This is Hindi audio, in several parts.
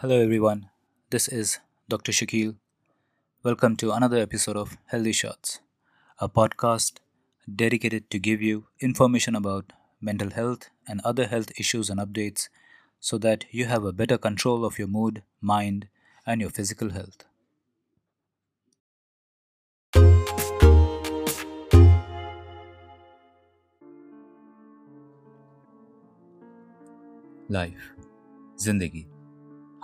Hello everyone, this is Dr. Shakil. Welcome to another episode of Healthy Shots, a podcast dedicated to give you information about mental health and other health issues and updates so that you have a better control of your mood, mind, and your physical health. Life, Zindagi.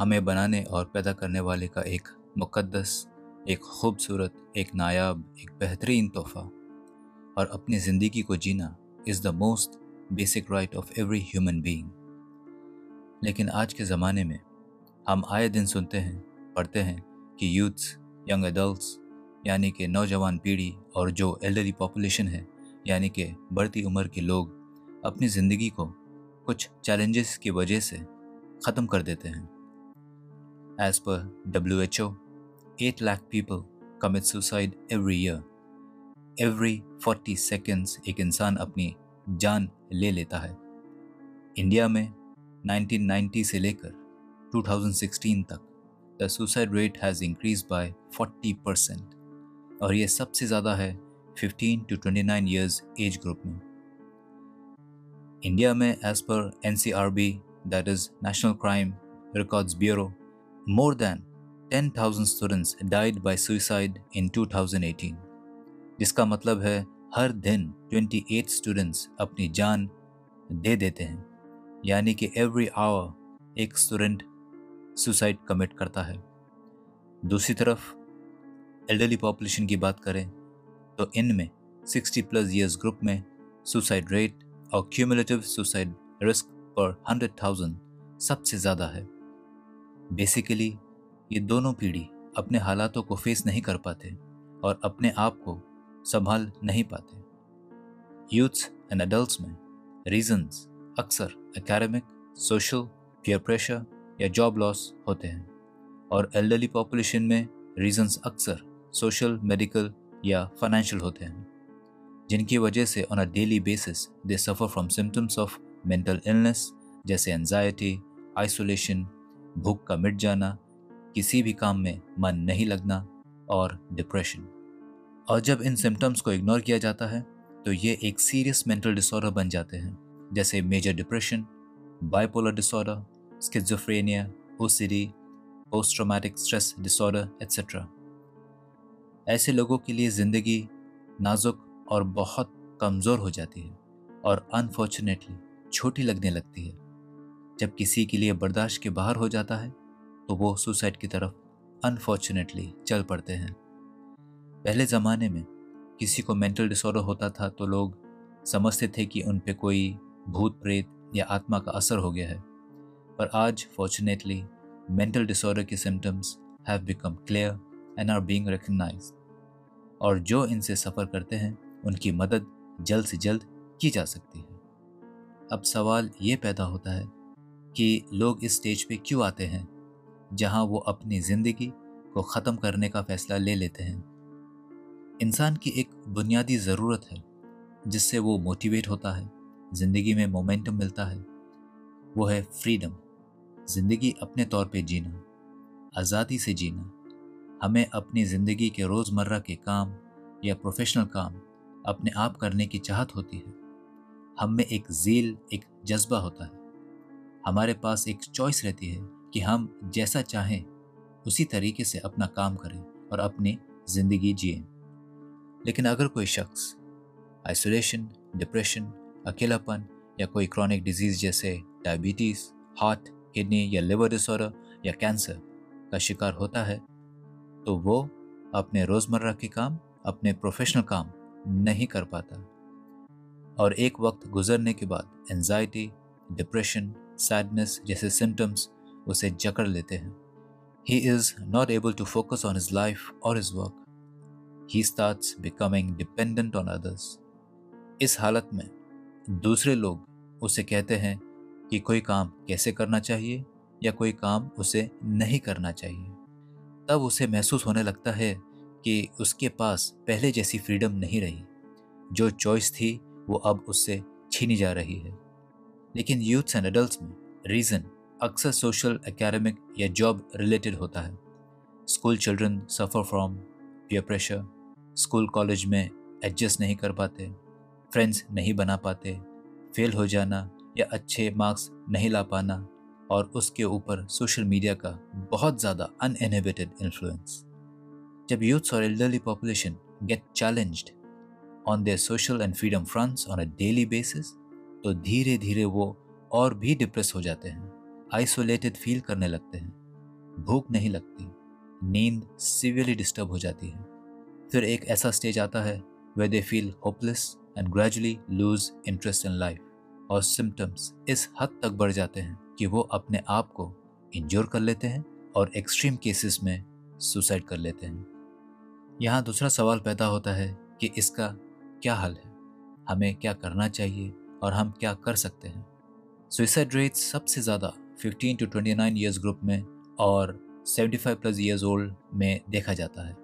हमें बनाने और पैदा करने वाले का एक मुक़द्दस, एक खूबसूरत, एक नायाब, एक बेहतरीन तोहफ़ा। और अपनी ज़िंदगी को जीना is the most basic right of every human being लेकिन आज के ज़माने में हम आए दिन सुनते हैं, पढ़ते हैं कि यूथ्स यंग एडल्ट्स यानी कि नौजवान पीढ़ी और जो एल्डरली पॉपुलेशन है, यानी कि बढ़ती उम्र के लोग अपनी ज़िंदगी को कुछ चैलेंजेस की वजह से ख़त्म कर देते हैं। As per W H O eight lakh people commit suicide every year every forty seconds एक इंसान अपनी जान ले लेता है। इंडिया में 1990 से लेकर 2016 तक the suicide rate has increase by 40 percent और ये सबसे ज़्यादा है 15 टू 29 इयर्स एज ग्रुप में। इंडिया में as per N C R B that is National Crime Records Bureau more than 10,000 students died by suicide in 2018 जिसका मतलब है हर दिन 28 स्टूडेंट्स अपनी जान दे देते हैं। यानी कि एवरी आवर एक स्टूडेंट सुसाइड कमिट करता है। दूसरी तरफ़ एल्डरली पॉपुलेशन की बात करें तो इनमें 60 प्लस ईयर्स ग्रुप में सुसाइड रेट और cumulative suicide risk per hundred thousand सबसे ज़्यादा है। बेसिकली ये दोनों पीढ़ी अपने हालातों को फेस नहीं कर पाते और अपने आप को संभाल नहीं पाते। यूथ्स एंड एडल्ट्स में रीजंस अक्सर एकेडमिक सोशल पीयर प्रेशर या जॉब लॉस होते हैं और एल्डरली पॉपुलेशन में रीजंस अक्सर सोशल मेडिकल या फाइनेंशियल होते हैं, जिनकी वजह से on a daily basis they suffer from symptoms of mental illness जैसे एनजाइटी आइसोलेशन भूख का मिट जाना, किसी भी काम में मन नहीं लगना और डिप्रेशन और जब इन सिम्टम्स को इग्नोर किया जाता है तो ये एक सीरियस मेंटल डिसऑर्डर बन जाते हैं, जैसे major depression bipolar disorder schizophrenia OCD post traumatic stress disorder etcetera ऐसे लोगों के लिए ज़िंदगी नाजुक और बहुत कमज़ोर हो जाती है और अनफॉर्चुनेटली छोटी लगने लगती है। जब किसी के लिए बर्दाश्त के बाहर हो जाता है तो वो सुसाइड की तरफ़ अनफॉर्चुनेटली चल पड़ते हैं। पहले ज़माने में किसी को मेंटल डिसऑर्डर होता था तो लोग समझते थे कि उन पर कोई भूत प्रेत या आत्मा का असर हो गया है। पर आज फॉर्चुनेटली मेंटल डिसऑर्डर के symptoms have become clear and are being recognised और जो इनसे सफ़र करते हैं, उनकी मदद जल्द से जल्द की जा सकती है। अब सवाल ये पैदा होता है कि लोग इस स्टेज पे क्यों आते हैं, जहाँ वो अपनी ज़िंदगी को ख़त्म करने का फ़ैसला ले लेते हैं। इंसान की एक बुनियादी ज़रूरत है, जिससे वो मोटिवेट होता है, ज़िंदगी में मोमेंटम मिलता है, वो है फ्रीडम ज़िंदगी अपने तौर पे जीना, आज़ादी से जीना, हमें अपनी ज़िंदगी के रोज़मर्रा के काम या प्रोफेशनल काम अपने आप करने की चाहत होती है। हम में एक जील एक जज्बा होता है। हमारे पास एक चॉइस रहती है कि हम जैसा चाहें, उसी तरीके से अपना काम करें और अपनी ज़िंदगी जिए। लेकिन अगर कोई शख्स आइसोलेशन डिप्रेशन अकेलापन या कोई क्रॉनिक डिज़ीज़ जैसे डायबिटीज़ हार्ट किडनी या लिवर डिसऑर्डर या कैंसर का शिकार होता है तो वो अपने रोज़मर्रा के काम, अपने प्रोफेशनल काम नहीं कर पाता। और एक वक्त गुजरने के बाद एनजाइटी डिप्रेशन सैडनेस जैसे सिम्टम्स उसे जकड़ लेते हैं। He is not able to focus on his life और his work he starts becoming dependent on others इस हालत में दूसरे लोग उसे कहते हैं कि कोई काम कैसे करना चाहिए या कोई काम उसे नहीं करना चाहिए। तब उसे महसूस होने लगता है कि उसके पास पहले जैसी फ्रीडम नहीं रही। जो चॉइस थी, वो अब उससे छीनी जा रही है। लेकिन यूथ्स एंड एडल्ट में रीज़न अक्सर सोशल एकेडमिक या जॉब रिलेटेड होता है। School children suffer from peer pressure school college में एडजस्ट नहीं कर पाते फ्रेंड्स नहीं बना पाते फेल हो जाना या अच्छे मार्क्स नहीं ला पाना और उसके ऊपर सोशल मीडिया का बहुत ज़्यादा अनएनिबेटेड इन्फ्लुएंस जब यूथ्स और elderly population get challenged on their social and freedom fronts on a daily basis तो धीरे धीरे वो और भी डिप्रेस हो जाते हैं आइसोलेटेड फील करने लगते हैं। भूख नहीं लगती, नींद सिवियरली डिस्टर्ब हो जाती है। फिर एक ऐसा स्टेज आता है वे they feel hopeless and gradually lose interest in life और सिम्टम्स इस हद तक बढ़ जाते हैं कि वो अपने आप को इंजोर कर लेते हैं और एक्सट्रीम केसेस में सुसाइड कर लेते हैं। यहाँ दूसरा सवाल पैदा होता है कि इसका क्या हल है? हमें क्या करना चाहिए? और हम क्या कर सकते हैं? सुइसाइड रेट सबसे ज़्यादा 15 टू 29 ईयर्स ग्रुप में और 75 प्लस ईयर्स ओल्ड में देखा जाता है।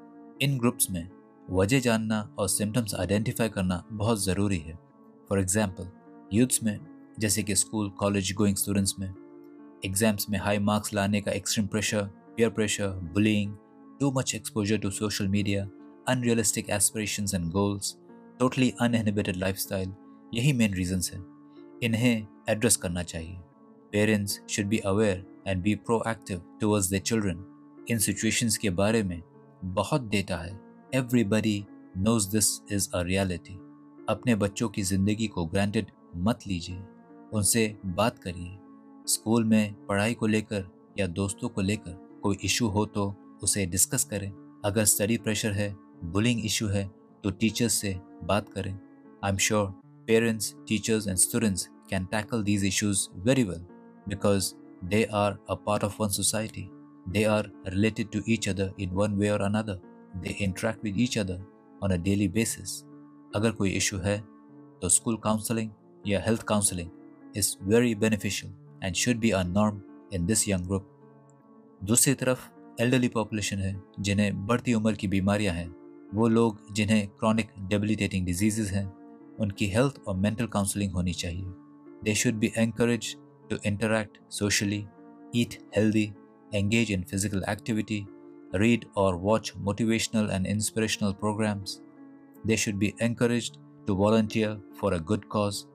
इन ग्रुप्स में वजह जानना और सिम्टम्स आइडेंटिफाई करना बहुत ज़रूरी है। फॉर एग्ज़ाम्पल यूथ्स में जैसे कि स्कूल कॉलेज गोइंग स्टूडेंट्स में एग्ज़ाम्स में हाई मार्क्स लाने का extreme pressure peer pressure, bullying, too much exposure to social media, unrealistic aspirations and goals, totally uninhibited lifestyle यही मेन रीजंस हैं। इन्हें एड्रेस करना चाहिए। Parents should be aware and be proactive towards the children in situations के बारे में बहुत डेटा है। Everybody knows this is a reality अपने बच्चों की ज़िंदगी को ग्रांटेड मत लीजिए। उनसे बात करिए। स्कूल में पढ़ाई को लेकर या दोस्तों को लेकर कोई इशू हो तो उसे डिस्कस करें। अगर स्टडी प्रेशर है बुलिंग इशू है तो टीचर्स से बात करें। I am sure parents teachers and students can tackle these issues very well because they are a part of one society they are related to each other in one way or another they interact with each other on a daily basis अगर कोई इशू है तो स्कूल काउंसलिंग या health counselling is very beneficial and should be a norm in this young group दूसरी तरफ़ एल्डरली पॉपुलेशन है, जिन्हें बढ़ती उम्र की बीमारियाँ हैं। वो लोग जिन्हें क्रॉनिक डेबिलिटेटिंग डिजीजेज हैं उनकी हेल्थ और मेंटल काउंसलिंग होनी चाहिए they should be encourage to interact socially eat healthy engage in physical activity read or watch motivational and inspirational programs. They should be encouraged to volunteer for a good cause.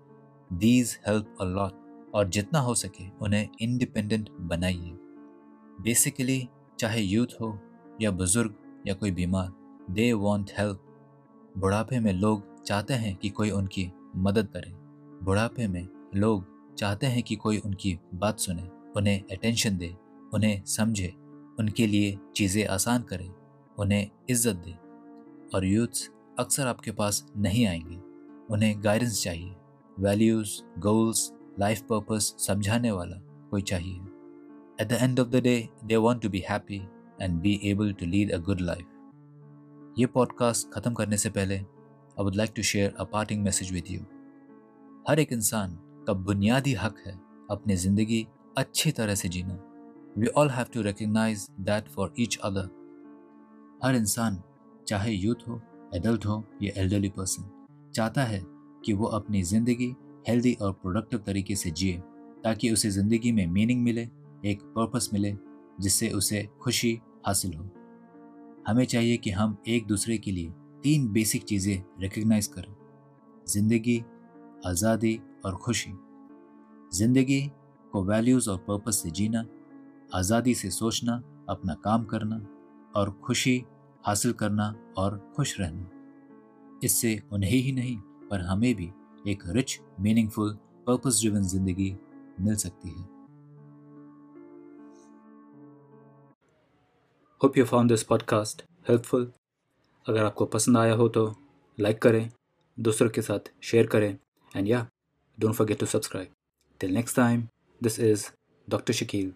These help a lot. और जितना हो सके उन्हें इंडिपेंडेंट बनाइए बेसिकली चाहे यूथ हो या बुज़ुर्ग या कोई बीमार दे वॉन्ट हेल्प बुढ़ापे में लोग चाहते हैं कि कोई उनकी मदद करे। बुढ़ापे में लोग चाहते हैं कि कोई उनकी बात सुने, उन्हें अटेंशन दे, उन्हें समझे, उनके लिए चीज़ें आसान करे, उन्हें इज़्ज़त दे। और यूथ्स अक्सर आपके पास नहीं आएँगे। उन्हें गाइडेंस चाहिए। वैल्यूज़ गोल्स लाइफ पर्पस समझाने वाला कोई चाहिए। At the end of the day they want to be happy and be able to lead a good life ये पॉडकास्ट ख़त्म करने से पहले I would like to share a parting message with you हर एक इंसान का बुनियादी हक है अपनी ज़िंदगी अच्छी तरह से जीना। We all have to recognise that for each other हर इंसान, चाहे यूथ हो एडल्ट हो, या एल्डरली पर्सन चाहता है कि वो अपनी ज़िंदगी हेल्दी और प्रोडक्टिव तरीके से जिए, ताकि उसे ज़िंदगी में मीनिंग मिले, एक पर्पस मिले, जिससे उसे खुशी हासिल हो। हमें चाहिए कि हम एक दूसरे के लिए तीन बेसिक चीज़ें रिकग्नाइज करें। ज़िंदगी, आज़ादी और खुशी। ज़िंदगी को वैल्यूज़ और पर्पस से जीना, आज़ादी से सोचना, अपना काम करना और खुशी हासिल करना और खुश रहना। इससे उन्हें ही नहीं, पर हमें भी एक रिच मीनिंगफुल पर्पस ड्रिवन ज़िंदगी मिल सकती है। Hope you found this podcast helpful अगर आपको पसंद आया हो तो लाइक करें, दूसरों के साथ शेयर करें एंड या don't forget to subscribe till next time this is doctor Shakeel